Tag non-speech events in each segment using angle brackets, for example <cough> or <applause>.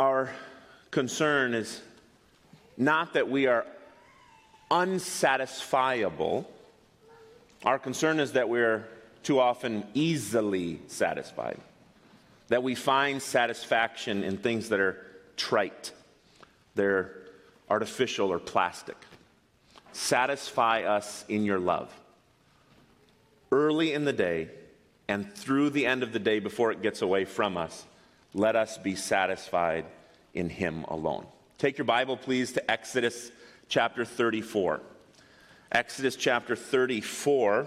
Our concern is not that we are unsatisfiable. Our concern is that we're too often easily satisfied, that we find satisfaction in things that are trite, they're artificial or plastic. Satisfy us in your love. Early in the day and through the end of the day before it gets away from us, let us be satisfied in Him alone. Take your Bible, please, to Exodus chapter 34. Exodus chapter 34.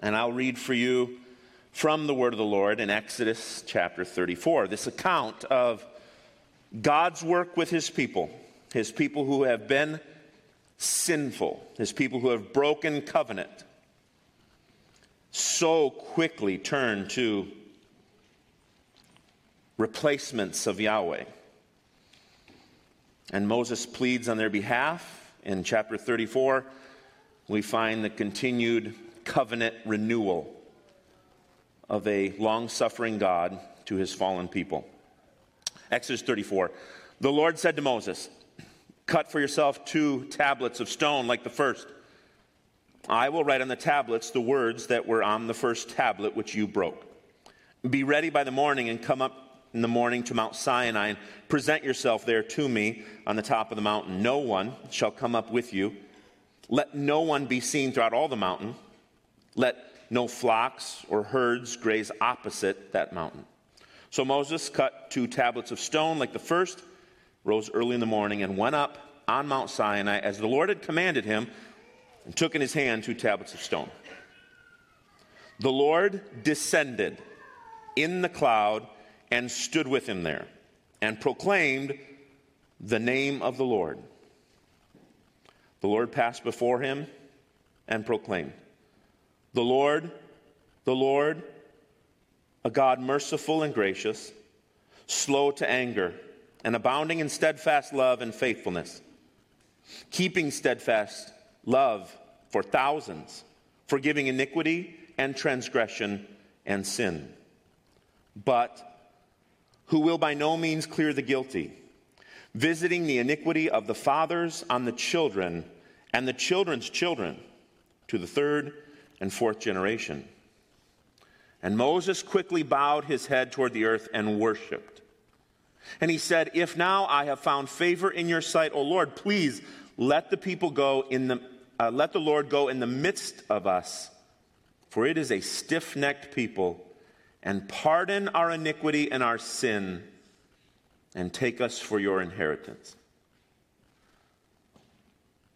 And I'll read for you from the word of the Lord in Exodus chapter 34. This account of God's work with his people, his people who have been sinful, his people who have broken covenant, so quickly turn to replacements of Yahweh. And Moses pleads on their behalf. In chapter 34, we find the continued covenant renewal of a long suffering God to his fallen people. Exodus 34. The Lord said to Moses, Cut for yourself two tablets of stone like the first. I will write on the tablets the words that were on the first tablet which you broke. Be ready by the morning and come up in the morning to Mount Sinai and present yourself there to me on the top of the mountain. No one shall come up with you. Let no one be seen throughout all the mountain. Let no flocks or herds graze opposite that mountain. So Moses cut two tablets of stone like the first, rose early in the morning, and went up on Mount Sinai as the Lord had commanded him, and took in his hand two tablets of stone. The Lord descended in the cloud and stood with him there, and proclaimed the name of the Lord. The Lord passed before him and proclaimed, The Lord, the Lord, a God merciful and gracious, slow to anger, and abounding in steadfast love and faithfulness, keeping steadfast love for thousands, forgiving iniquity and transgression and sin, but who will by no means clear the guilty, visiting the iniquity of the fathers on the children and the children's children to the third and fourth generation. And Moses quickly bowed his head toward the earth and worshiped. And he said, If now I have found favor in your sight, O Lord, please let the people go in the, uh, let the Lord go in the midst of us, for it is a stiff necked people, and pardon our iniquity and our sin, and take us for your inheritance.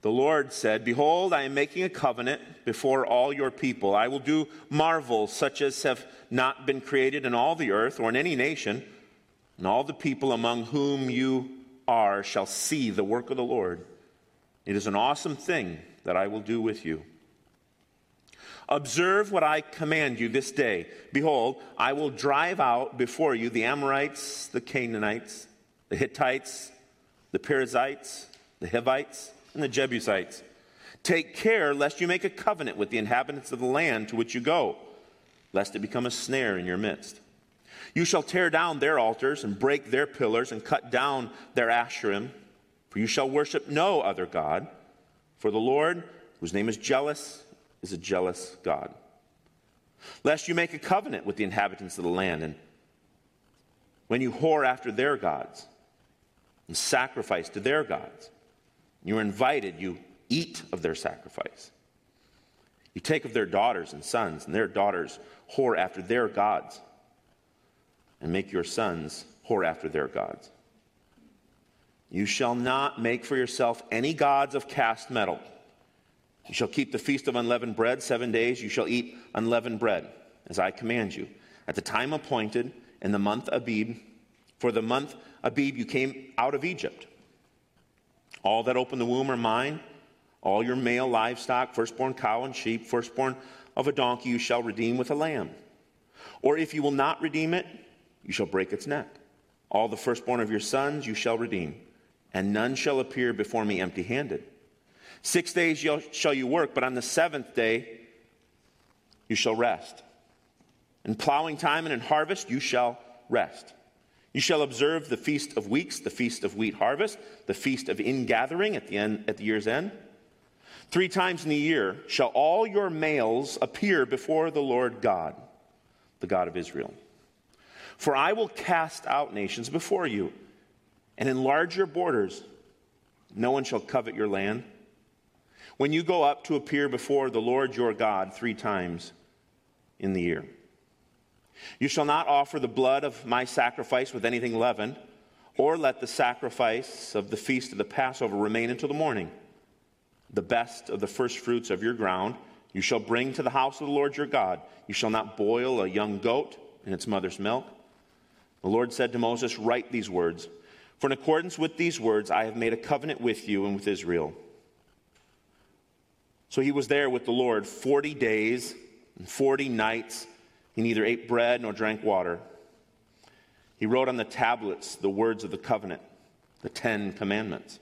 The Lord said, Behold, I am making a covenant before all your people. I will do marvels such as have not been created in all the earth or in any nation, and all the people among whom you are shall see the work of the Lord. It is an awesome thing that I will do with you. Observe what I command you this day. Behold, I will drive out before you the Amorites, the Canaanites, the Hittites, the Perizzites, the Hivites and the Jebusites. Take care lest you make a covenant with the inhabitants of the land to which you go, lest it become a snare in your midst. You shall tear down their altars and break their pillars and cut down their asherim, for you shall worship no other God. For the Lord, whose name is jealous, is a jealous God. Lest you make a covenant with the inhabitants of the land, and when you whore after their gods and sacrifice to their gods, you're invited, you eat of their sacrifice. You take of their daughters and sons, and their daughters whore after their gods, and make your sons whore after their gods. You shall not make for yourself any gods of cast metal. You shall keep the feast of unleavened bread seven days. You shall eat unleavened bread, as I command you. At the time appointed, in the month Abib, for the month Abib you came out of Egypt. All that open the womb are mine. All your male livestock, firstborn cow and sheep, firstborn of a donkey, you shall redeem with a lamb. Or if you will not redeem it, you shall break its neck. All the firstborn of your sons you shall redeem, and none shall appear before me empty handed. Six days shall you work, but on the seventh day you shall rest. In plowing time and in harvest, you shall rest. You shall observe the feast of weeks, the feast of wheat harvest, the feast of ingathering at the end at the year's end. Three times in the year shall all your males appear before the Lord God, the God of Israel. For I will cast out nations before you and enlarge your borders. No one shall covet your land. When you go up to appear before the Lord your God three times in the year. You shall not offer the blood of my sacrifice with anything leavened, or let the sacrifice of the feast of the Passover remain until the morning. The best of the first fruits of your ground you shall bring to the house of the Lord your God. You shall not boil a young goat in its mother's milk. The Lord said to Moses, Write these words, for in accordance with these words I have made a covenant with you and with Israel. So he was there with the Lord 40 days and 40 nights he neither ate bread nor drank water. He wrote on the tablets the words of the covenant, the Ten Commandments.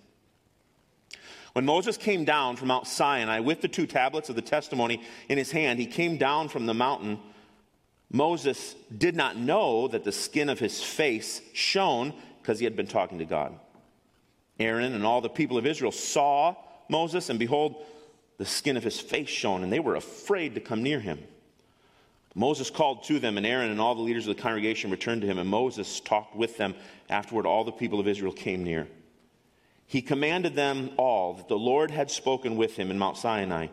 When Moses came down from Mount Sinai with the two tablets of the testimony in his hand, he came down from the mountain. Moses did not know that the skin of his face shone because he had been talking to God. Aaron and all the people of Israel saw Moses, and behold, the skin of his face shone, and they were afraid to come near him. Moses called to them, and Aaron and all the leaders of the congregation returned to him, and Moses talked with them. Afterward, all the people of Israel came near. He commanded them all that the Lord had spoken with him in Mount Sinai.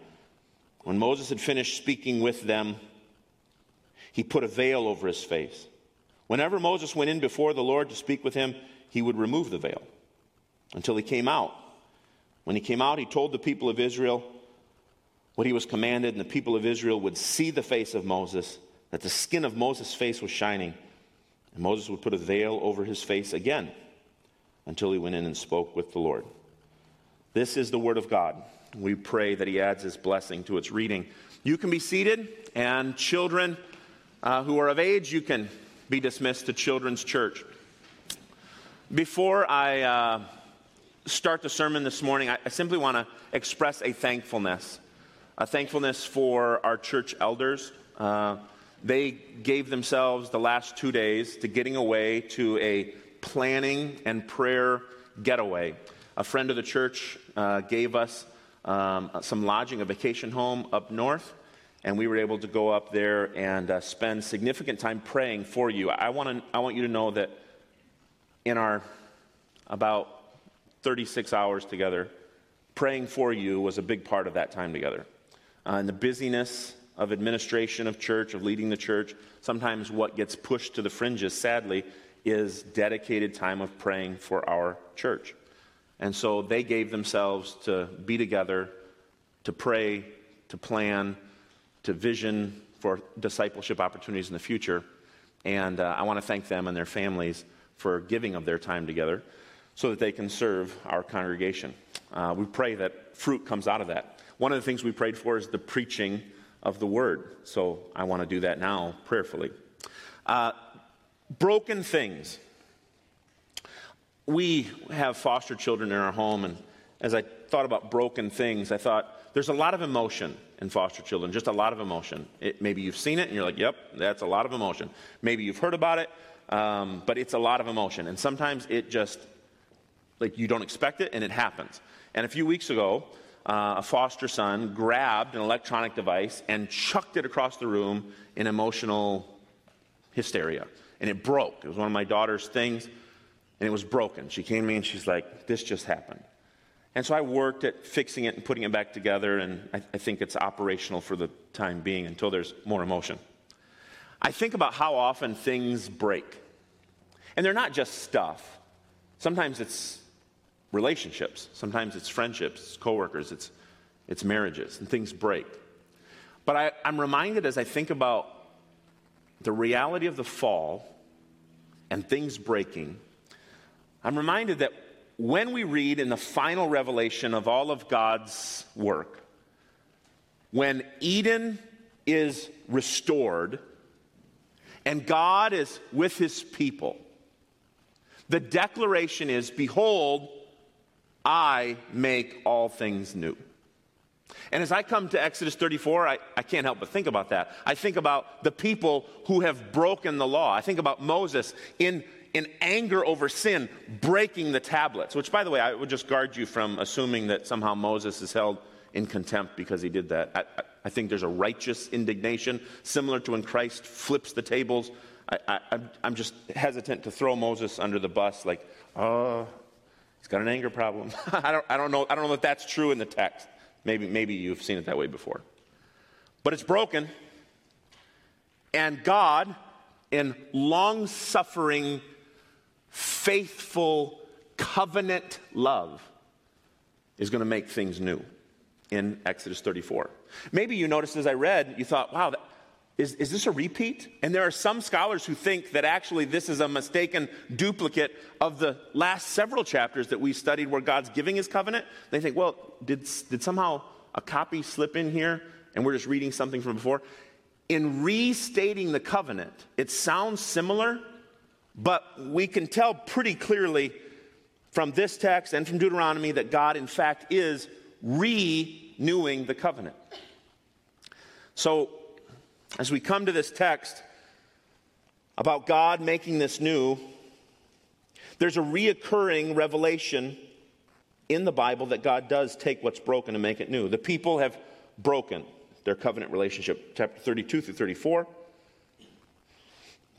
When Moses had finished speaking with them, he put a veil over his face. Whenever Moses went in before the Lord to speak with him, he would remove the veil until he came out. When he came out, he told the people of Israel, what he was commanded, and the people of Israel would see the face of Moses, that the skin of Moses' face was shining. And Moses would put a veil over his face again until he went in and spoke with the Lord. This is the Word of God. We pray that He adds His blessing to its reading. You can be seated, and children uh, who are of age, you can be dismissed to Children's Church. Before I uh, start the sermon this morning, I, I simply want to express a thankfulness a thankfulness for our church elders. Uh, they gave themselves the last two days to getting away to a planning and prayer getaway. A friend of the church uh, gave us um, some lodging, a vacation home up north, and we were able to go up there and uh, spend significant time praying for you. I, wanna, I want you to know that in our about 36 hours together, praying for you was a big part of that time together uh, in the busyness of administration of church, of leading the church, sometimes what gets pushed to the fringes, sadly, is dedicated time of praying for our church. And so they gave themselves to be together, to pray, to plan, to vision for discipleship opportunities in the future. And uh, I want to thank them and their families for giving of their time together so that they can serve our congregation. Uh, we pray that fruit comes out of that. One of the things we prayed for is the preaching of the word. So I want to do that now prayerfully. Uh, broken things. We have foster children in our home, and as I thought about broken things, I thought there's a lot of emotion in foster children, just a lot of emotion. It, maybe you've seen it and you're like, yep, that's a lot of emotion. Maybe you've heard about it, um, but it's a lot of emotion. And sometimes it just, like, you don't expect it and it happens. And a few weeks ago, uh, a foster son grabbed an electronic device and chucked it across the room in emotional hysteria. And it broke. It was one of my daughter's things, and it was broken. She came to me and she's like, This just happened. And so I worked at fixing it and putting it back together, and I, I think it's operational for the time being until there's more emotion. I think about how often things break. And they're not just stuff. Sometimes it's relationships. Sometimes it's friendships, it's coworkers, it's, it's marriages, and things break. But I, I'm reminded as I think about the reality of the fall and things breaking, I'm reminded that when we read in the final revelation of all of God's work, when Eden is restored and God is with his people, the declaration is Behold, I make all things new. And as I come to Exodus 34, I, I can't help but think about that. I think about the people who have broken the law. I think about Moses in, in anger over sin, breaking the tablets, which, by the way, I would just guard you from assuming that somehow Moses is held in contempt because he did that. I, I think there's a righteous indignation, similar to when Christ flips the tables. I, am just hesitant to throw Moses under the bus, like, oh, he's got an anger problem. <laughs> I, don't, I, don't know, I don't know if that's true in the text. Maybe, maybe you've seen it that way before. But it's broken. And God, in long suffering, faithful, covenant love, is going to make things new in Exodus 34. Maybe you noticed as I read, you thought, wow, that, is, is this a repeat? And there are some scholars who think that actually this is a mistaken duplicate of the last several chapters that we studied where God's giving his covenant. They think, well, did, did somehow a copy slip in here and we're just reading something from before? In restating the covenant, it sounds similar, but we can tell pretty clearly from this text and from Deuteronomy that God, in fact, is renewing the covenant. So as we come to this text about God making this new, there's a reoccurring revelation in the Bible that God does take what's broken and make it new. The people have broken their covenant relationship, chapter 32 through 34.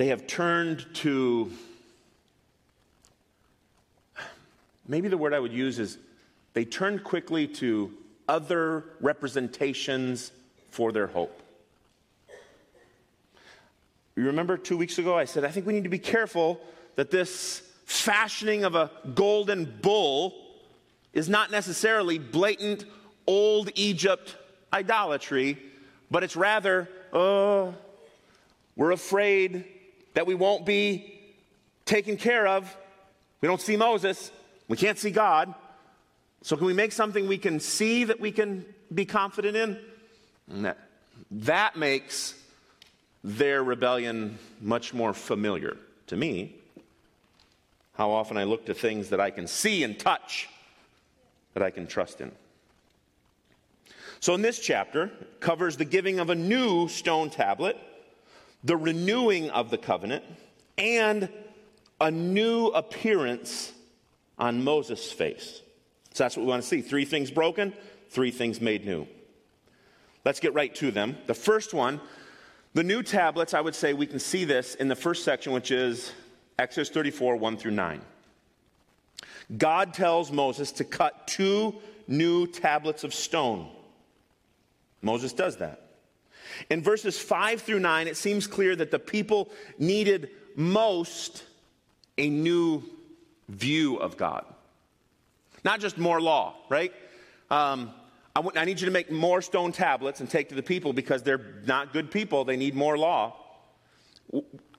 They have turned to, maybe the word I would use is they turned quickly to other representations for their hope. You remember two weeks ago, I said, I think we need to be careful that this fashioning of a golden bull is not necessarily blatant old Egypt idolatry, but it's rather, oh, we're afraid that we won't be taken care of. We don't see Moses, we can't see God. So, can we make something we can see that we can be confident in? That, that makes their rebellion much more familiar to me. How often I look to things that I can see and touch that I can trust in. So, in this chapter, covers the giving of a new stone tablet, the renewing of the covenant, and a new appearance on Moses' face. So, that's what we want to see. Three things broken, three things made new. Let's get right to them. The first one the new tablets, I would say we can see this in the first section, which is Exodus 34, 1 through 9. God tells Moses to cut two new tablets of stone. Moses does that. In verses 5 through 9, it seems clear that the people needed most a new view of God. Not just more law, right? Um, I, w- I need you to make more stone tablets and take to the people because they're not good people. They need more law.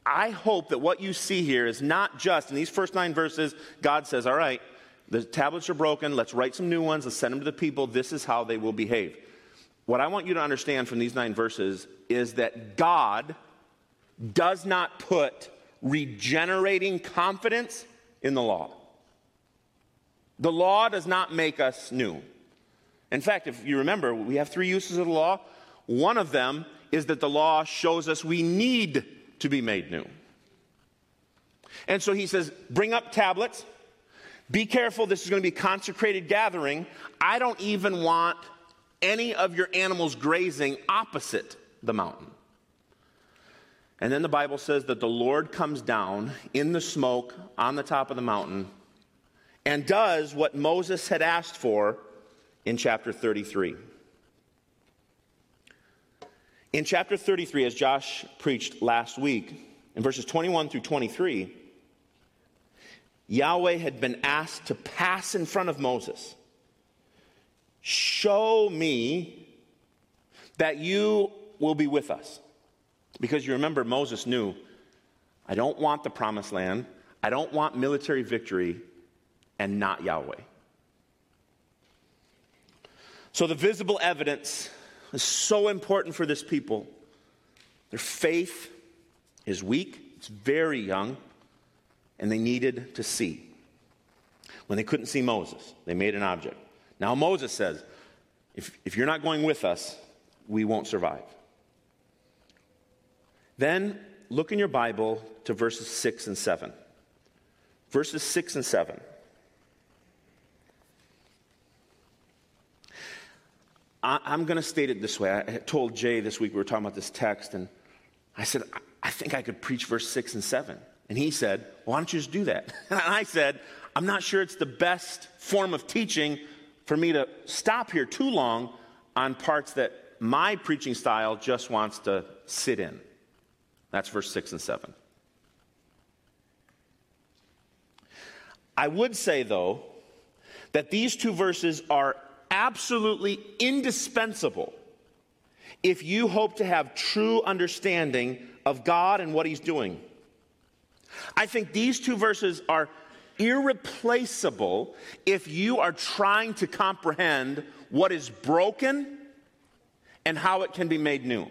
I hope that what you see here is not just in these first nine verses, God says, All right, the tablets are broken. Let's write some new ones. Let's send them to the people. This is how they will behave. What I want you to understand from these nine verses is that God does not put regenerating confidence in the law. The law does not make us new. In fact, if you remember, we have three uses of the law. One of them is that the law shows us we need to be made new. And so he says, bring up tablets. Be careful, this is going to be consecrated gathering. I don't even want any of your animals grazing opposite the mountain. And then the Bible says that the Lord comes down in the smoke on the top of the mountain and does what Moses had asked for in chapter 33. In chapter 33, as Josh preached last week, in verses 21 through 23, Yahweh had been asked to pass in front of Moses. Show me that you will be with us. Because you remember, Moses knew, I don't want the promised land, I don't want military victory, and not Yahweh. So, the visible evidence is so important for this people. Their faith is weak, it's very young, and they needed to see. When they couldn't see Moses, they made an object. Now, Moses says, If, if you're not going with us, we won't survive. Then look in your Bible to verses 6 and 7. Verses 6 and 7. I, am going to state it this way. I told Jay this week, we were talking about this text, and I said, I think I could preach verse 6 and 7. And he said, Why don't you just do that? <laughs> And I said, I'm not sure it's the best form of teaching for me to stop here too long on parts that my preaching style just wants to sit in. That's verse 6 and 7. I would say, though, that these two verses are absolutely indispensable if you hope to have true understanding of God and what He's doing. I think these two verses are irreplaceable if you are trying to comprehend what is broken and how it can be made new.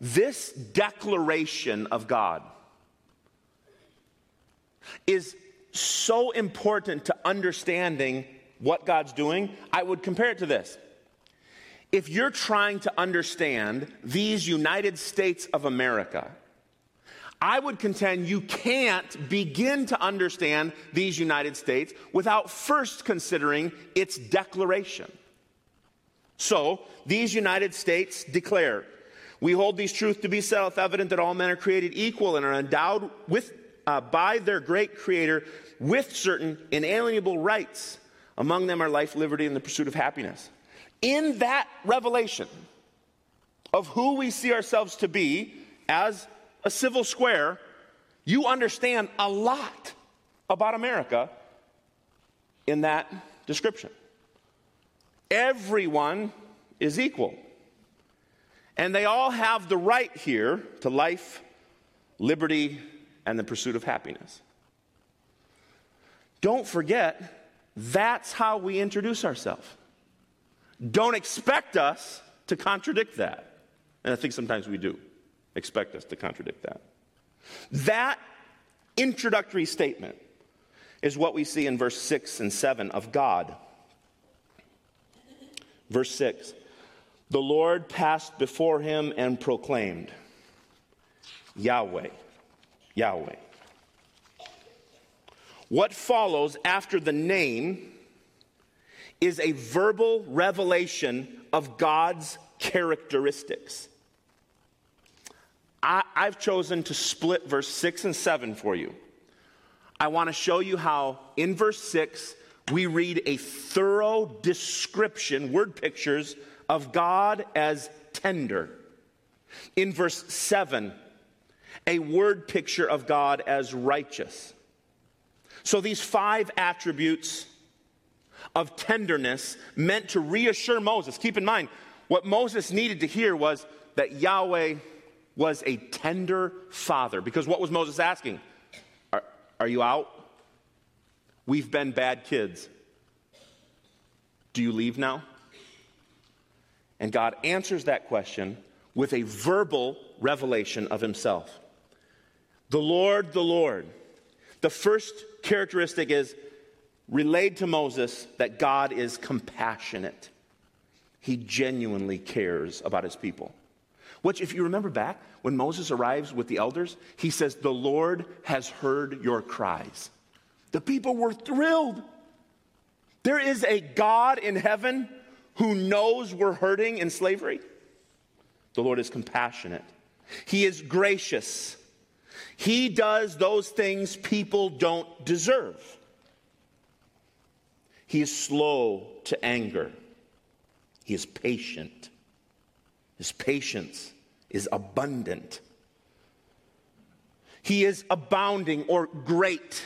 This declaration of God is so important to understanding what God's doing. I would compare it to this. If you're trying to understand these United States of America, I would contend you can't begin to understand these United States without first considering its declaration. So, these United States declare we hold these truths to be self evident that all men are created equal and are endowed with, uh, by their great Creator with certain inalienable rights. Among them are life, liberty, and the pursuit of happiness. In that revelation of who we see ourselves to be as a civil square, you understand a lot about America in that description. Everyone is equal. And they all have the right here to life, liberty, and the pursuit of happiness. Don't forget, that's how we introduce ourselves. Don't expect us to contradict that. And I think sometimes we do expect us to contradict that. That introductory statement is what we see in verse 6 and 7 of God. Verse 6 the Lord passed before him and proclaimed, Yahweh, Yahweh. What follows after the name is a verbal revelation of God's characteristics. I, have chosen to split verse 6 and 7 for you. I want to show you how in verse 6 we read a thorough description, word pictures of God as tender. In verse 7, a word picture of God as righteous. So these five attributes of tenderness meant to reassure Moses. Keep in mind, what Moses needed to hear was that Yahweh was a tender father. Because what was Moses asking? Are, are you out? We've been bad kids. Do you leave now? And God answers that question with a verbal revelation of himself. The Lord, the Lord. The first characteristic is relayed to Moses that God is compassionate. He genuinely cares about his people. Which, if you remember back, when Moses arrives with the elders, he says, The Lord has heard your cries. The people were thrilled. There is a God in heaven who knows we're hurting in slavery? The Lord is compassionate, He is gracious. He does those things people don't deserve. He is slow to anger. He is patient. His patience is abundant. He is abounding or great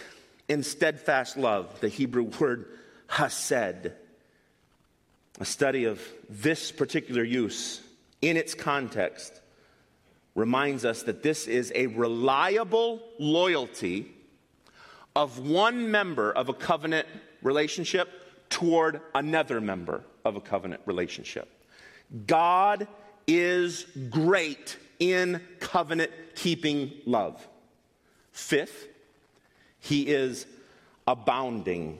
in steadfast love, the Hebrew word hesed. A study of this particular use in its context reminds us that this is a reliable loyalty of one member of a covenant relationship toward another member of a covenant relationship. God is great in covenant keeping love. Fifth, he is abounding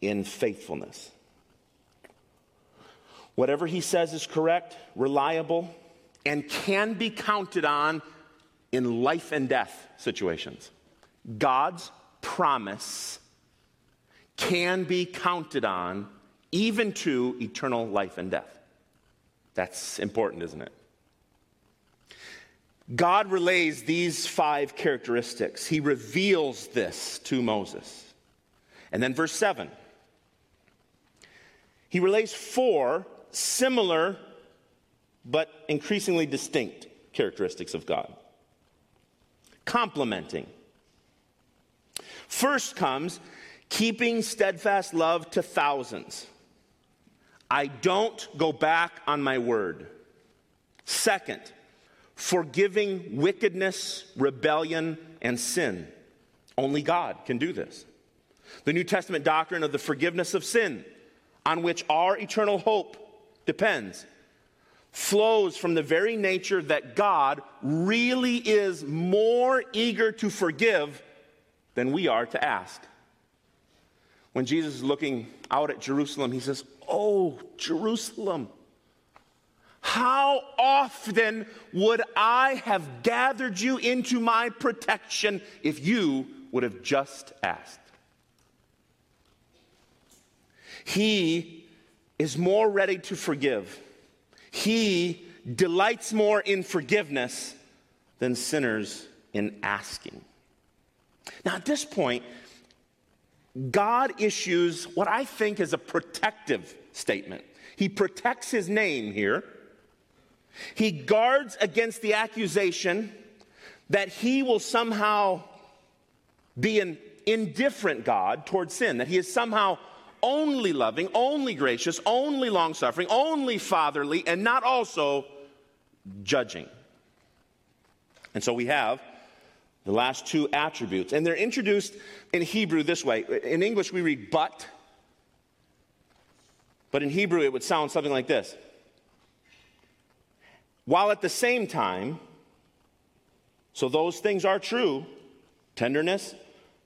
in faithfulness. Whatever he says is correct, reliable, and can be counted on in life and death situations. God's promise can be counted on even to eternal life and death. That's important, isn't it? God relays these five characteristics. He reveals this to Moses. And then, verse 7 he relays four similar but increasingly distinct characteristics of God. Complementing. First comes keeping steadfast love to thousands. I don't go back on my word. Second, forgiving wickedness, rebellion, and sin. Only God can do this. The New Testament doctrine of the forgiveness of sin, on which our eternal hope depends, flows from the very nature that God really is more eager to forgive than we are to ask. When Jesus is looking out at Jerusalem, he says, Oh, Jerusalem, how often would I have gathered you into my protection if you would have just asked? He is more ready to forgive. He delights more in forgiveness than sinners in asking. Now, at this point, God issues what I think is a protective statement. He protects his name here. He guards against the accusation that he will somehow be an indifferent God towards sin, that he is somehow only loving, only gracious, only long suffering, only fatherly, and not also judging. And so we have the last two attributes. And they're introduced in Hebrew this way. In English, we read but, but in Hebrew, it would sound something like this. While at the same time, so those things are true tenderness,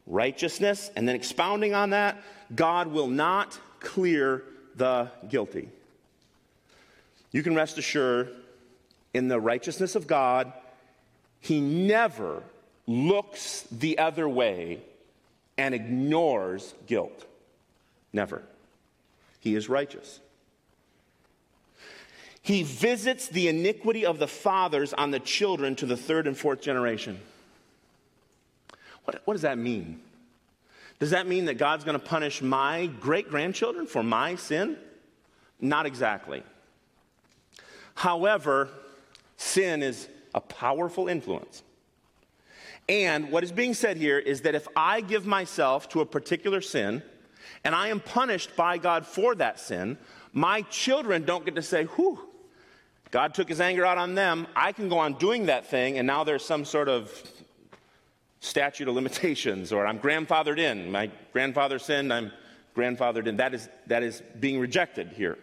righteousness, and then expounding on that, God will not clear the guilty. You can rest assured in the righteousness of God, He never looks the other way and ignores guilt. Never. He is righteous. He visits the iniquity of the fathers on the children to the third and fourth generation. What, what does that mean? Does that mean that God's going to punish my great grandchildren for my sin? Not exactly. However, sin is a powerful influence. And what is being said here is that if I give myself to a particular sin and I am punished by God for that sin, my children don't get to say, whew, God took his anger out on them. I can go on doing that thing, and now there's some sort of statute of limitations, or I'm grandfathered in. My grandfather sinned, I'm grandfathered in. That is, that is being rejected here.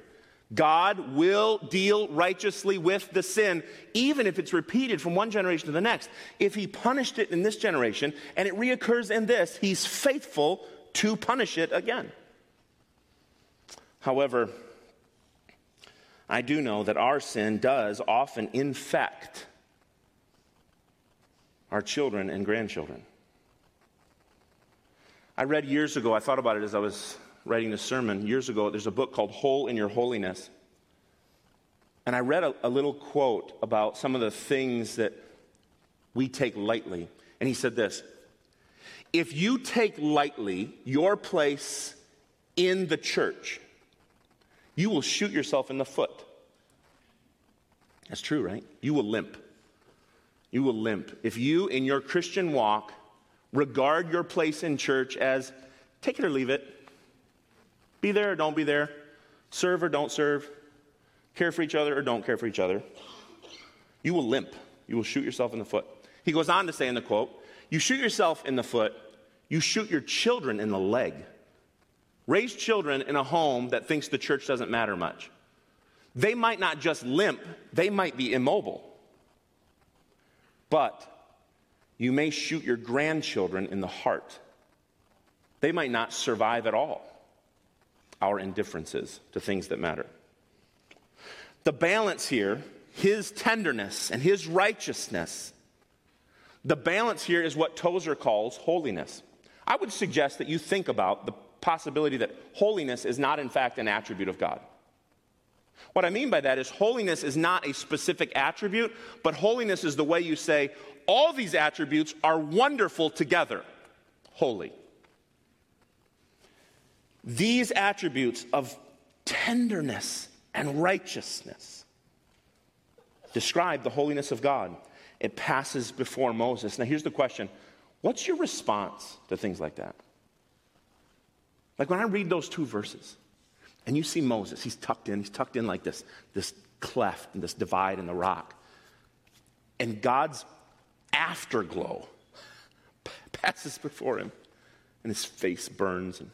God will deal righteously with the sin, even if it's repeated from one generation to the next. If He punished it in this generation and it reoccurs in this, He's faithful to punish it again. However, I do know that our sin does often infect our children and grandchildren. I read years ago, I thought about it as I was writing this sermon years ago. There's a book called Hole in Your Holiness. And I read a, a little quote about some of the things that we take lightly. And he said this If you take lightly your place in the church, you will shoot yourself in the foot. That's true, right? You will limp. You will limp. If you, in your Christian walk, regard your place in church as take it or leave it, be there or don't be there. Serve or don't serve. Care for each other or don't care for each other. You will limp. You will shoot yourself in the foot. He goes on to say in the quote, You shoot yourself in the foot, you shoot your children in the leg. Raise children in a home that thinks the church doesn't matter much. They might not just limp, they might be immobile. But you may shoot your grandchildren in the heart. They might not survive at all. our indifferences to things that matter. The balance here, his tenderness and his righteousness, the balance here is what Tozer calls holiness. I would suggest that you think about the possibility that holiness is not, in fact, an attribute of God. What I mean by that is holiness is not a specific attribute, but holiness is the way you say, all these attributes are wonderful together. Holy. These attributes of tenderness and righteousness describe the holiness of God. It passes before Moses. Now, here's the question What's your response to things like that? Like when I read those two verses, and you see Moses, he's tucked in, he's tucked in like this, this cleft and this divide in the rock. And God's afterglow <laughs> passes before him, and his face burns. And,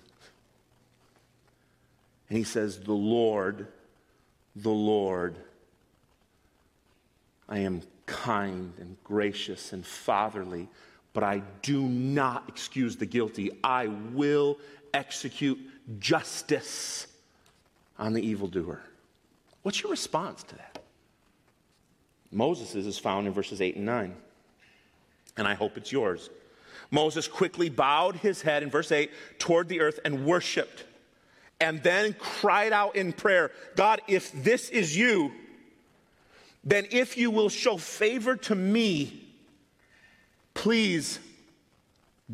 and he says, The Lord, the Lord, I am kind and gracious and fatherly, but I do not excuse the guilty. I will execute justice on the evildoer. What's your response to that? Moses' is found in verses 8 and 9. And I hope it's yours. Moses quickly bowed his head in verse 8 toward the earth and worshiped, and then cried out in prayer God, if this is you, then if you will show favor to me, please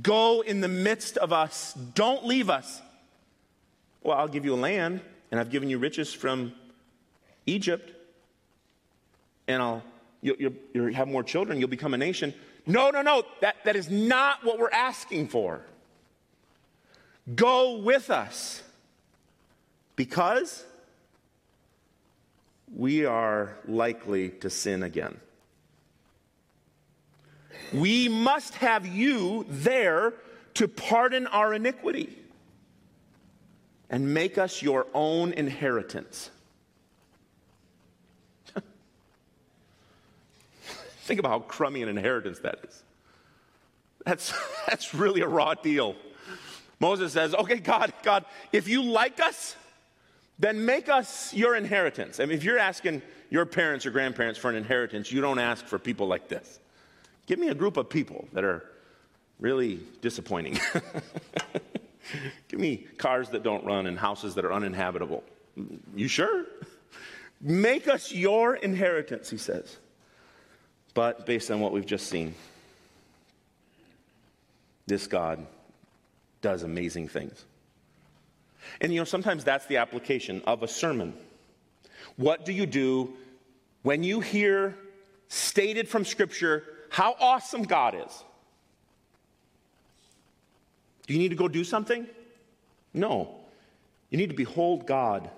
go in the midst of us. Don't leave us. Well, I'll give you a land and I've given you riches from Egypt, and I'll you'll, you'll, you'll have more children, you'll become a nation. No, no, no, that, that is not what we're asking for. Go with us because we are likely to sin again. We must have you there to pardon our iniquity and make us your own inheritance. <laughs> Think about how crummy an inheritance that is. That's, <laughs> that's really a raw deal. Moses says, Okay, God, God, if you like us, then make us your inheritance. I mean, if you're asking your parents or grandparents for an inheritance, you don't ask for people like this. Give me a group of people that are really disappointing. <laughs> Give me cars that don't run and houses that are uninhabitable. You sure? Make us your inheritance, he says. But based on what we've just seen, this God does amazing things. And you know, sometimes that's the application of a sermon. What do you do when you hear stated from Scripture how awesome God is? Do you need to go do something? No. You need to behold God.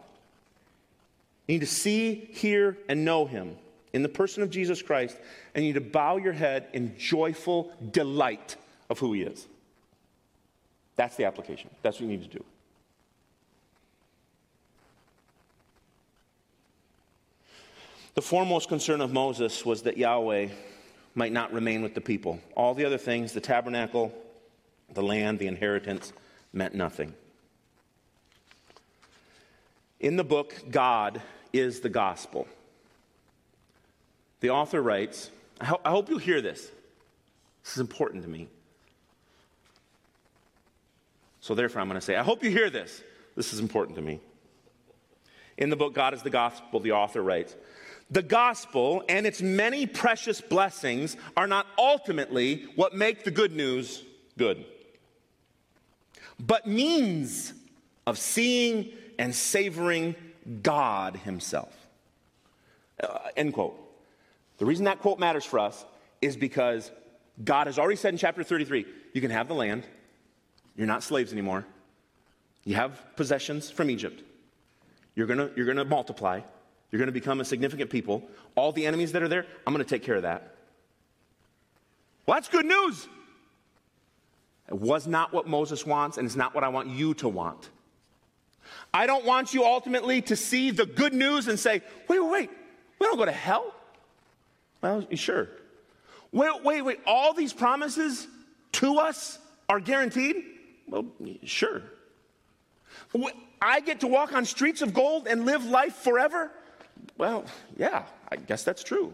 You need to see, hear, and know Him in the person of Jesus Christ, and you need to bow your head in joyful delight of who He is. That's the application. That's what you need to do. The foremost concern of Moses was that Yahweh might not remain with the people. All the other things, the tabernacle, the land, the inheritance, meant nothing. In the book, God is the gospel. The author writes, I, ho- I hope you'll hear this. This is important to me. So, therefore, I'm going to say, I hope you hear this. This is important to me. In the book, God is the gospel, the author writes, the gospel and its many precious blessings are not ultimately what make the good news good but means of seeing and savoring God Himself. Uh, end quote. The reason that quote matters for us is because God has already said in chapter 33 you can have the land, you're not slaves anymore, you have possessions from Egypt, you're gonna, you're gonna multiply, you're gonna become a significant people. All the enemies that are there, I'm gonna take care of that. Well, that's good news. It was not what Moses wants, and it's not what I want you to want. I don't want you ultimately to see the good news and say, wait, wait, wait, we don't go to hell. Well, sure. Wait, wait, wait, all these promises to us are guaranteed? Well, sure. I get to walk on streets of gold and live life forever? Well, yeah, I guess that's true.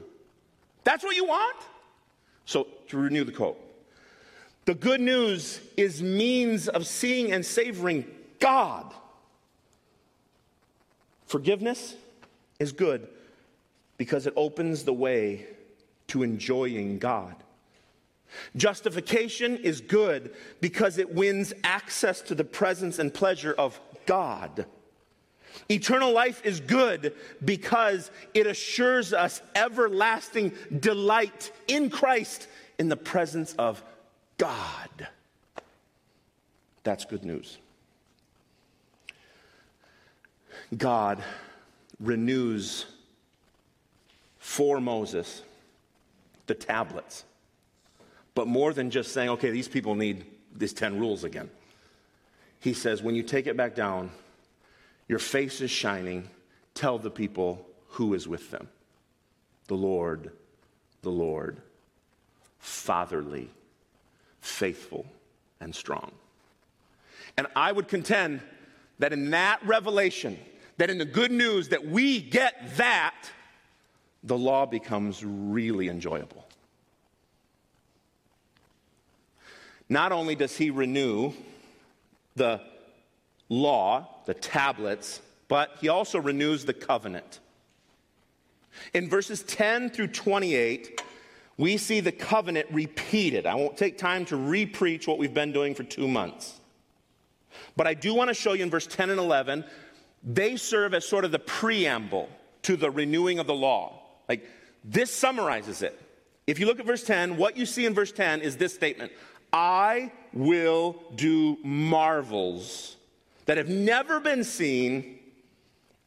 That's what you want? So, to renew the quote, the good news is means of seeing and savoring God. Forgiveness is good because it opens the way to enjoying God. Justification is good because it wins access to the presence and pleasure of God. Eternal life is good because it assures us everlasting delight in Christ in the presence of God. That's good news. God renews for Moses the tablets. But more than just saying, okay, these people need these 10 rules again. He says, when you take it back down, your face is shining. Tell the people who is with them. The Lord, the Lord, fatherly, faithful, and strong. And I would contend that in that revelation, that in the good news that we get that, the law becomes really enjoyable. Not only does he renew the law, the tablets, but he also renews the covenant. In verses 10 through 28, we see the covenant repeated. I won't take time to repreach what we've been doing for two months. But I do want to show you in verse 10 and 11, they serve as sort of the preamble to the renewing of the law. Like, this summarizes it. If you look at verse 10, what you see in verse 10 is this statement I will do marvels that have never been seen,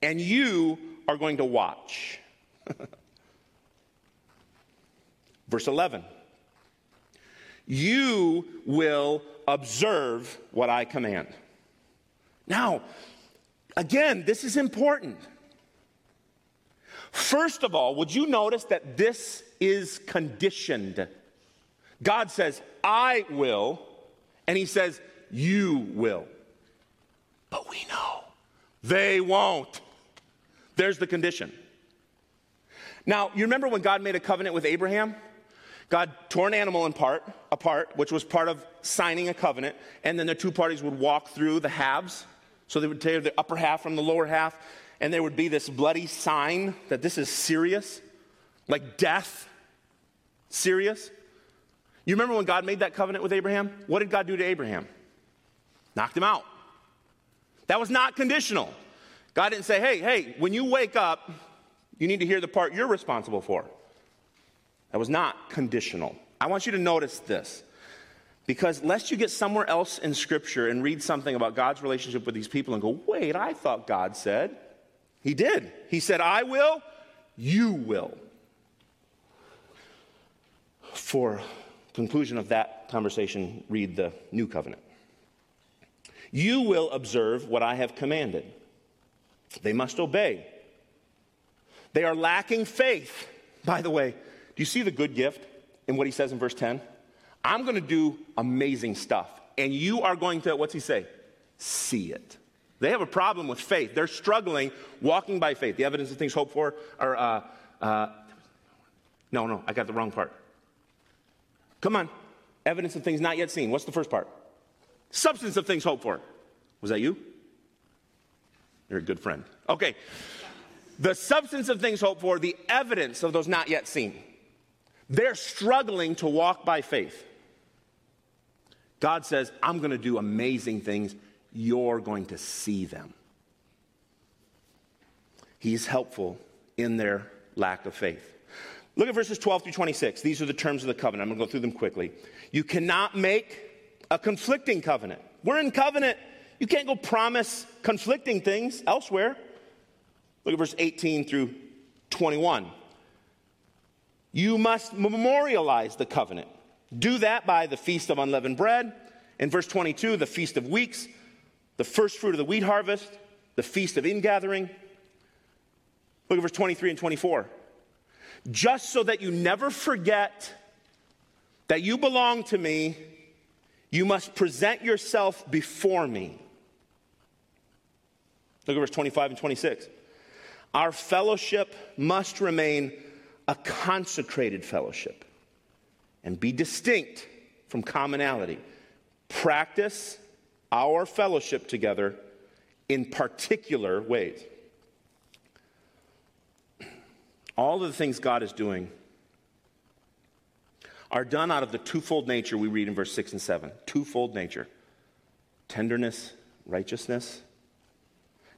and you are going to watch. <laughs> Verse 11 You will observe what I command. Now, again, this is important. First of all, would you notice that this is conditioned? God says, I will, and He says, You will. But we know they won't. There's the condition. Now, you remember when God made a covenant with Abraham? God tore an animal in part, apart, which was part of signing a covenant, and then the two parties would walk through the halves. So they would tear the upper half from the lower half, and there would be this bloody sign that this is serious, like death, serious. You remember when God made that covenant with Abraham? What did God do to Abraham? Knocked him out. That was not conditional. God didn't say, hey, hey, when you wake up, you need to hear the part you're responsible for. That was not conditional. I want you to notice this. Because lest you get somewhere else in Scripture and read something about God's relationship with these people and go, wait, I thought God said. He did. He said, I will, you will. For conclusion of that conversation, read the New Covenant. You will observe what I have commanded. They must obey. They are lacking faith. By the way, do you see the good gift in what he says in verse 10? I'm going to do amazing stuff. And you are going to, what's he say? See it. They have a problem with faith. They're struggling walking by faith. The evidence of things hoped for, or, uh, uh, no, no, I got the wrong part. Come on. Evidence of things not yet seen. What's the first part? Substance of things hoped for. Was that you? You're a good friend. Okay. The substance of things hoped for, the evidence of those not yet seen. They're struggling to walk by faith. God says, I'm going to do amazing things. You're going to see them. He's helpful in their lack of faith. Look at verses 12 through 26. These are the terms of the covenant. I'm going to go through them quickly. You cannot make a conflicting covenant. We're in covenant. You can't go promise conflicting things elsewhere. Look at verse 18 through 21. You must memorialize the covenant. Do that by the feast of unleavened bread. In verse 22, the feast of weeks, the first fruit of the wheat harvest, the feast of ingathering. Look at verse 23 and 24. Just so that you never forget that you belong to me, you must present yourself before me. Look at verse 25 and 26. Our fellowship must remain a consecrated fellowship and be distinct from commonality. Practice our fellowship together in particular ways. All of the things God is doing are done out of the twofold nature we read in verse 6 and 7. Twofold nature tenderness, righteousness,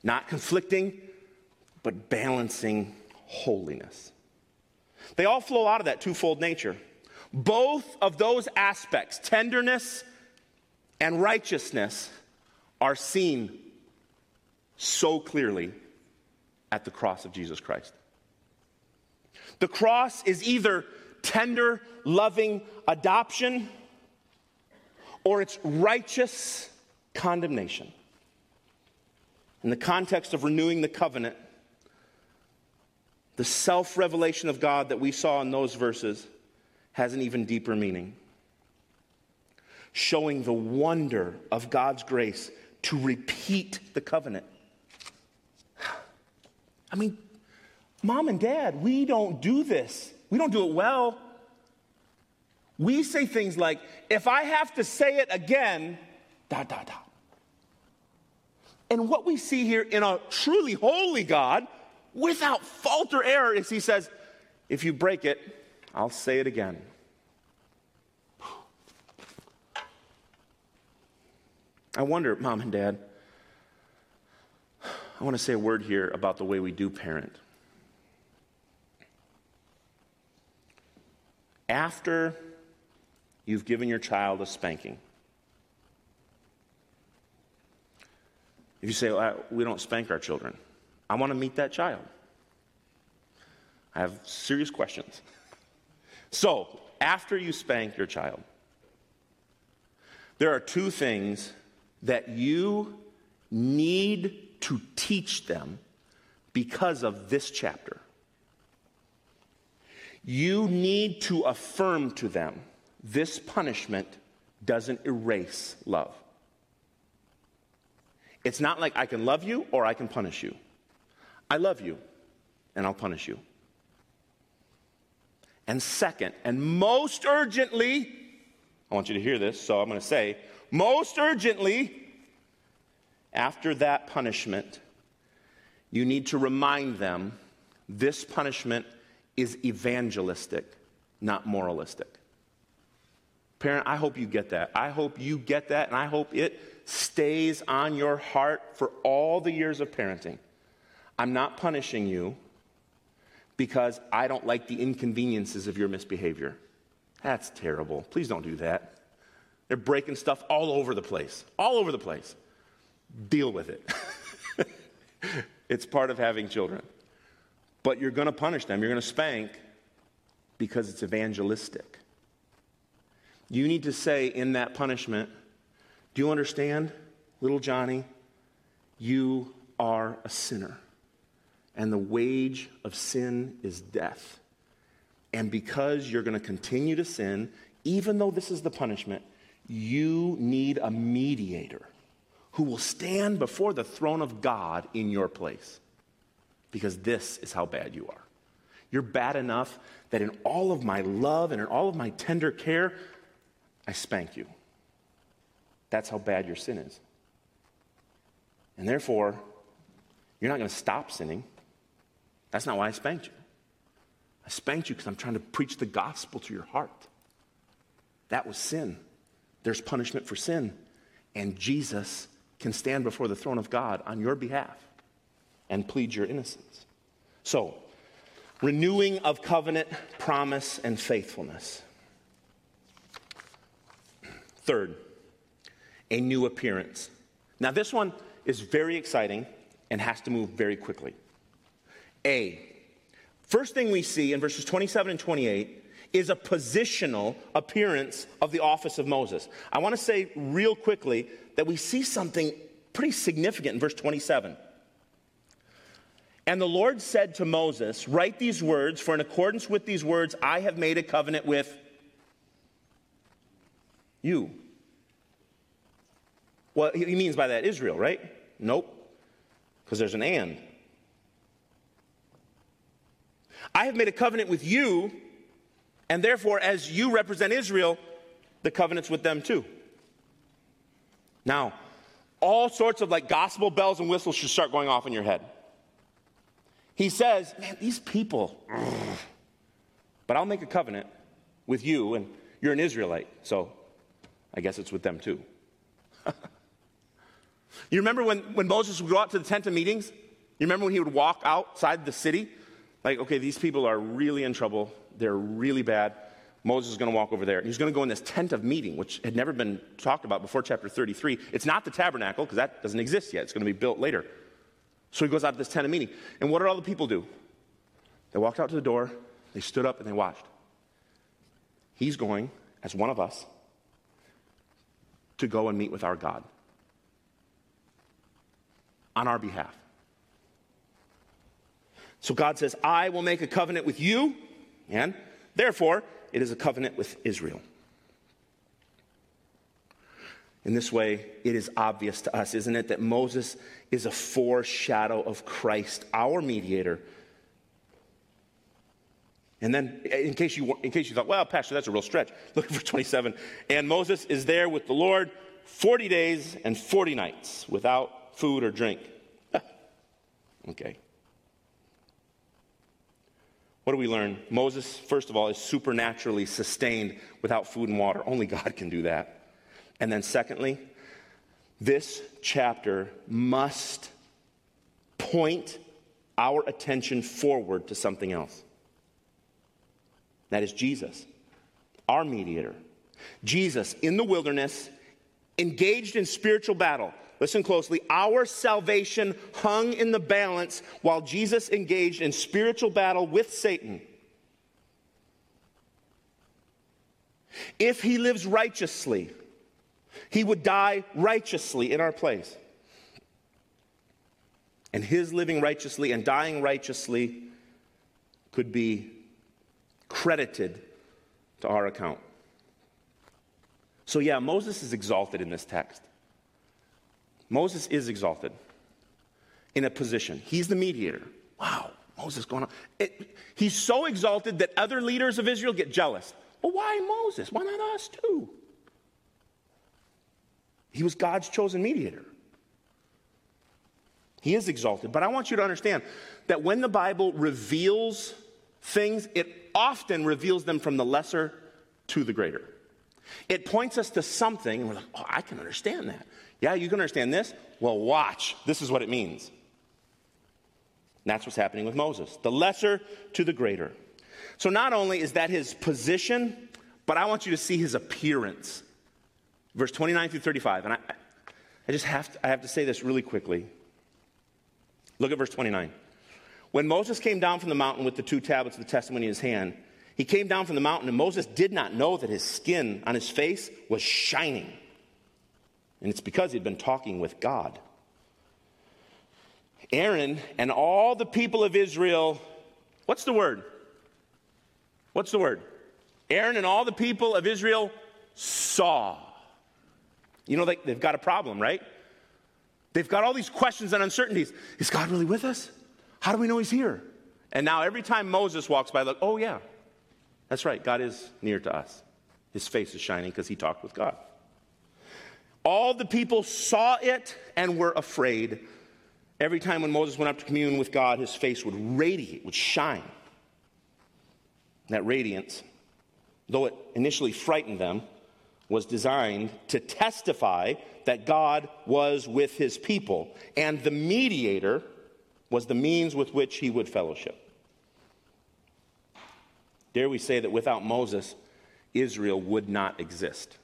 not conflicting, but balancing holiness. They all flow out of that twofold nature. Both of those aspects, tenderness and righteousness, are seen so clearly at the cross of Jesus Christ. The cross is either tender, loving adoption or it's righteous condemnation. In the context of renewing the covenant, the self revelation of God that we saw in those verses has an even deeper meaning, showing the wonder of God's grace to repeat the covenant. I mean, mom and dad, we don't do this. We don't do it well. We say things like, if I have to say it again, dot, dot, dot. And what we see here in a truly holy God, without fault or error, is he says, if you break it, I'll say it again. I wonder, mom and dad, I want to say a word here about the way we do parent. After you've given your child a spanking, if you say, well, We don't spank our children, I want to meet that child. I have serious questions. <laughs> So, after you spank your child, there are two things that you need to teach them because of this chapter. You need to affirm to them this punishment doesn't erase love. It's not like I can love you or I can punish you. I love you and I'll punish you. And second, and most urgently, I want you to hear this, so I'm going to say, most urgently, after that punishment, you need to remind them this punishment is evangelistic, not moralistic. Parent, I hope you get that. I hope you get that, and I hope it stays on your heart for all the years of parenting. I'm not punishing you because I don't like the inconveniences of your misbehavior. That's terrible. Please don't do that. They're breaking stuff all over the place, all over the place deal with it. <laughs> it's part of having children. But you're going to punish them, you're going to spank because it's evangelistic. You need to say in that punishment, Do you understand, little Johnny? You are a sinner, and the wage of sin is death. And because you're going to continue to sin, even though this is the punishment, you need a mediator who will stand before the throne of God in your place. Because this is how bad you are. You're bad enough that in all of my love and in all of my tender care, I spank you. That's how bad your sin is. And therefore, you're not going to stop sinning. That's not why I spanked you. I spanked you because I'm trying to preach the gospel to your heart. That was sin. There's punishment for sin. And Jesus can stand before the throne of God on your behalf and plead your innocence. So, renewing of covenant, promise, and faithfulness. Third, a new appearance. Now, this one is very exciting and has to move very quickly. A, first thing we see in verses 27 and 28 is a positional appearance of the office of Moses. I want to say real quickly that we see something pretty significant in verse 27. And the Lord said to Moses, Write these words, for in accordance with these words, I have made a covenant with you. Well, he means by that Israel, right? Nope. because there's an and. I have made a covenant with you, and therefore, as you represent Israel, the covenant's with them too. Now, all sorts of like gospel bells and whistles should start going off in your head. He says, Man, these people, but I'll make a covenant with you, and you're an Israelite, so I guess it's with them too. <laughs> you remember when, when Moses would go out to the tent of meetings? You remember when he would walk outside the city? Like, okay, these people are really in trouble. They're really bad. Moses is going to walk over there. He's going to go in this tent of meeting, which had never been talked about before chapter 33. It's not the tabernacle, because that doesn't exist yet. It's going to be built later. So he goes out to this tent of meeting. And what did all the people do? They walked out to the door, they stood up, and they watched. He's going, as one of us, to go and meet with our God on our behalf. So God says, I will make a covenant with you, and therefore, it is a covenant with Israel. In this way, it is obvious to us, isn't it, that Moses is a foreshadow of Christ, our mediator. And then, in case you, in case you thought, well, Pastor, that's a real stretch, look at verse 27. And Moses is there with the Lord 40 days and 40 nights without food or drink. <laughs> okay. What do we learn? Moses, first of all, is supernaturally sustained without food and water. Only God can do that. And then, secondly, this chapter must point our attention forward to something else. That is Jesus, our mediator. Jesus in the wilderness, engaged in spiritual battle, listen closely, our salvation hung in the balance while Jesus engaged in spiritual battle with Satan. If he lives righteously, he would die righteously in our place. And his living righteously and dying righteously could be credited to our account. So, yeah, Moses is exalted in this text. Moses is exalted in a position. He's the mediator. Wow, Moses going on. It, he's so exalted that other leaders of Israel get jealous. Well, why Moses? Why not us too? He was God's chosen mediator. He is exalted. But I want you to understand that when the Bible reveals things, it often reveals them from the lesser to the greater. It points us to something, and we're like, oh, I can understand that. Yeah, you can understand this? Well, watch. This is what it means. And that's what's happening with Moses the lesser to the greater. So, not only is that his position, but I want you to see his appearance. Verse 29 through 35. And I, I just have to, I have to say this really quickly. Look at verse 29. When Moses came down from the mountain with the two tablets of the testimony in his hand, he came down from the mountain, and Moses did not know that his skin on his face was shining and it's because he'd been talking with God. Aaron and all the people of Israel, what's the word? What's the word? Aaron and all the people of Israel saw. You know, they, they've got a problem, right? They've got all these questions and uncertainties. Is God really with us? How do we know He's here? And now, every time Moses walks by, look, oh, yeah, that's right, God is near to us. His face is shining because he talked with God. All the people saw it and were afraid. Every time when Moses went up to commune with God, his face would radiate, would shine. That radiance, though it initially frightened them, was designed to testify that God was with his people, and the mediator was the means with which he would fellowship. Dare we say that without Moses, Israel would not exist?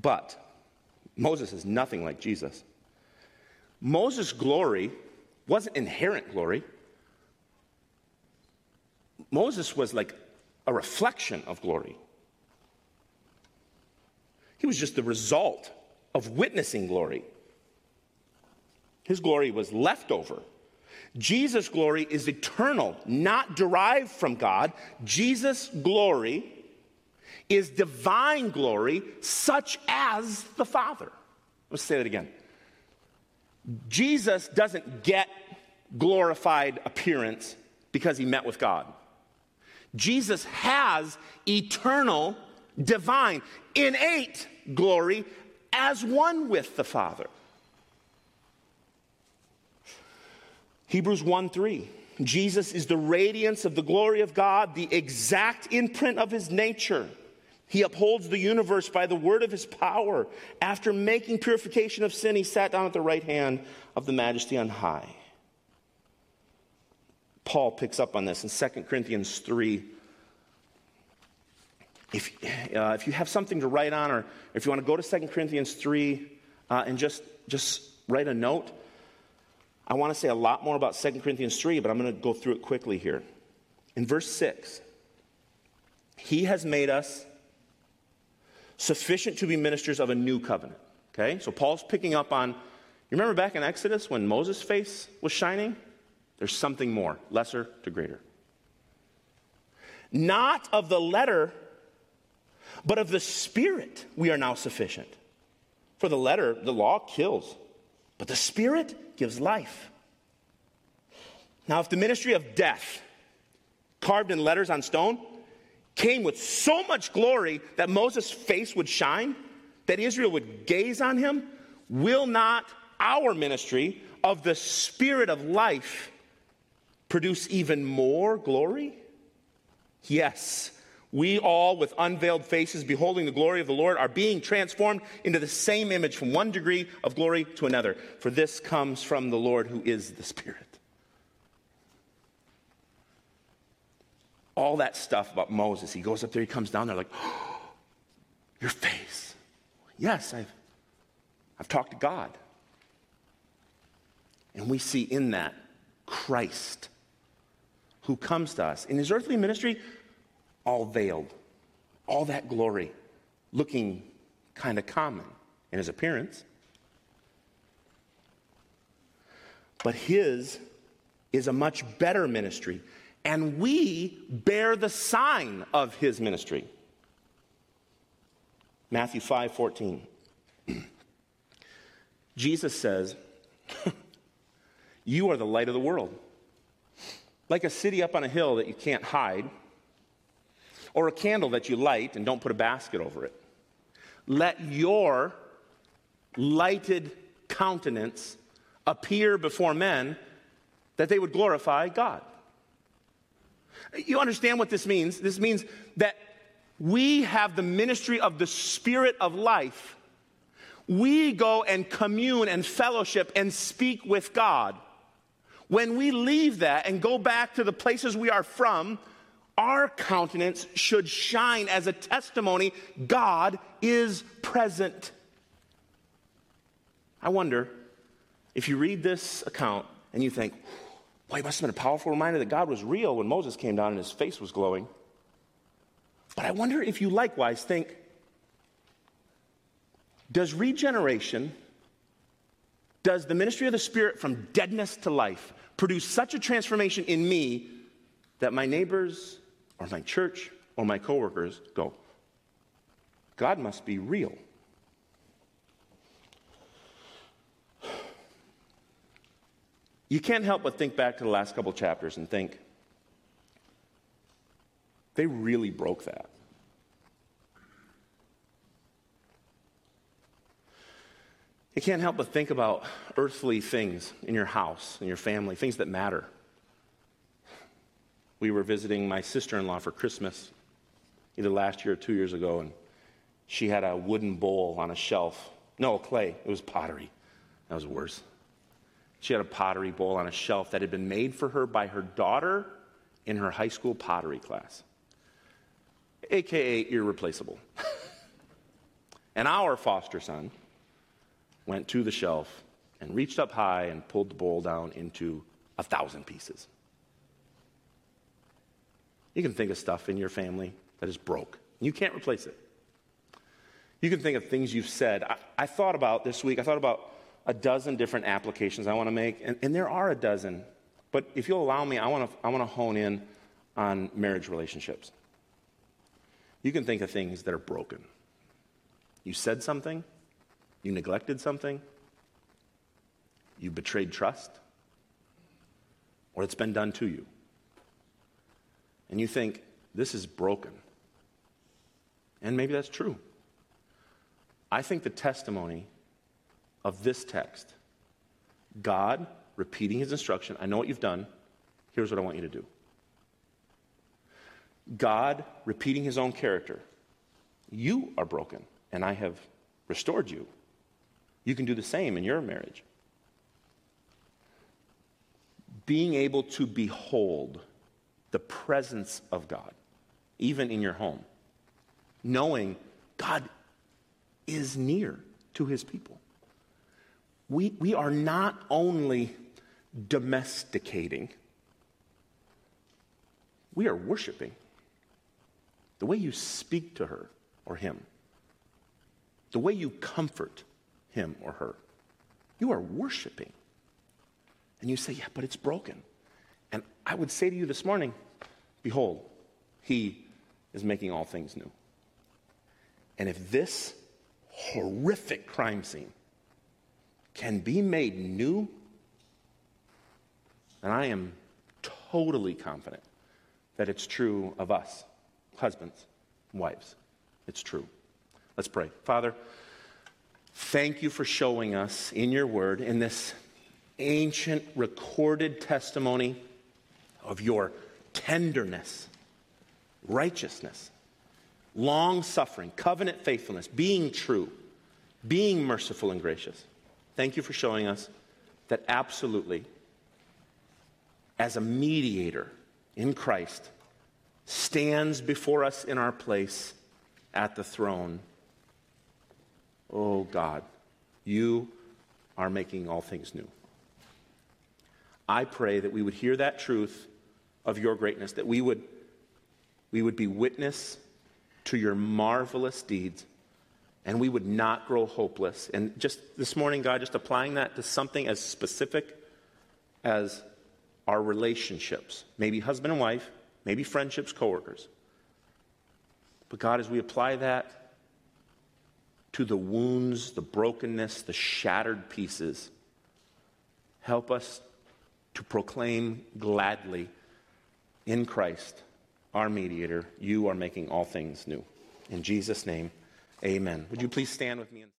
But Moses is nothing like Jesus. Moses' glory wasn't inherent glory. Moses was like a reflection of glory. He was just the result of witnessing glory. His glory was leftover. Jesus' glory is eternal, not derived from God. Jesus' glory is divine glory, such as the Father. Let's say that again. Jesus doesn't get glorified appearance because he met with God. Jesus has eternal, divine, innate glory as one with the Father. Hebrews 1 3. Jesus is the radiance of the glory of God, the exact imprint of his nature. He upholds the universe by the word of his power. After making purification of sin, he sat down at the right hand of the majesty on high. Paul picks up on this in 2 Corinthians 3. If, uh, if you have something to write on, or if you want to go to 2 Corinthians 3 uh, and just, just write a note, I want to say a lot more about 2 Corinthians 3, but I'm going to go through it quickly here. In verse 6, he has made us sufficient to be ministers of a new covenant. Okay? So Paul's picking up on, you remember back in Exodus when Moses' face was shining? There's something more, lesser to greater. Not of the letter, but of the spirit, we are now sufficient. For the letter, the law kills, but the spirit gives life. Now, if the ministry of death, carved in letters on stone, came with so much glory that Moses' face would shine, that Israel would gaze on him, will not our ministry of the Spirit of life produce even more glory? Yes. We all, with unveiled faces, beholding the glory of the Lord, are being transformed into the same image from one degree of glory to another. For this comes from the Lord who is the Spirit. all that stuff about Moses. He goes up there, he comes down there like, oh, <gasps> your face. Yes, I've, I've talked to God. And we see in that Christ who comes to us in his earthly ministry, all veiled, all that glory, looking kind of common in his appearance. But his is a much better ministry and we bear the sign of his ministry. Matthew 5 14. <clears throat> Jesus says, <laughs> You are the light of the world. Like a city up on a hill that you can't hide, or a candle that you light and don't put a basket over it. Let your lighted countenance appear before men that they would glorify God. You understand what this means? This means that we have the ministry of the Spirit of life. We go and commune and fellowship and speak with God. When we leave that and go back to the places we are from, our countenance should shine as a testimony God is present. I wonder if you read this account and you think, Boy, it must have been a powerful reminder that God was real when Moses came down and his face was glowing. But I wonder if you likewise think does regeneration, does the ministry of the Spirit from deadness to life produce such a transformation in me that my neighbors or my church or my coworkers go, God must be real? You can't help but think back to the last couple chapters and think, they really broke that. You can't help but think about earthly things in your house, in your family, things that matter. We were visiting my sister in law for Christmas either last year or two years ago, and she had a wooden bowl on a shelf. No, clay. It was pottery. That was worse. She had a pottery bowl on a shelf that had been made for her by her daughter in her high school pottery class, aka irreplaceable. <laughs> and our foster son went to the shelf and reached up high and pulled the bowl down into a thousand pieces. You can think of stuff in your family that is broke. You can't replace it. You can think of things you've said. I, I thought about this week, I thought about a dozen different applications I want to make, and, and there are a dozen. But if you'll allow me, I want to I want to hone in on marriage relationships. You can think of things that are broken. You said something, you neglected something, you betrayed trust or it's been done to you. And you think, this is broken. And maybe that's true. I think the testimony of this text, God repeating his instruction, I know what you've done, here's what I want you to do. God repeating his own character, you are broken, and I have restored you. You can do the same in your marriage. Being able to behold the presence of God, even in your home, knowing God is near to his people. We, we are not only domesticating, we are worshiping. The way you speak to her or him, the way you comfort him or her, you are worshiping. And you say, Yeah, but it's broken. And I would say to you this morning, Behold, he is making all things new. And if this horrific crime scene can be made new, then I am totally confident that it's true of us, husbands, wives. It's true. Let's pray. Father, thank you for showing us in your word, in this ancient recorded testimony of your tenderness, righteousness, long suffering, covenant faithfulness, being true, being merciful and gracious. Thank you for showing us that absolutely, as a mediator in Christ, stands before us in our place at the throne. Oh God, you are making all things new. I pray that we would hear that truth of your greatness, that we would, we would be witness to your marvelous deeds and we would not grow hopeless. And just this morning, God, just applying that to something as specific as our relationships, maybe husband and wife, maybe friendships, coworkers. But God, as we apply that to the wounds, the brokenness, the shattered pieces, help us to proclaim gladly in Christ, our mediator, you are making all things new. In Jesus' name, amen. Would you please stand with me?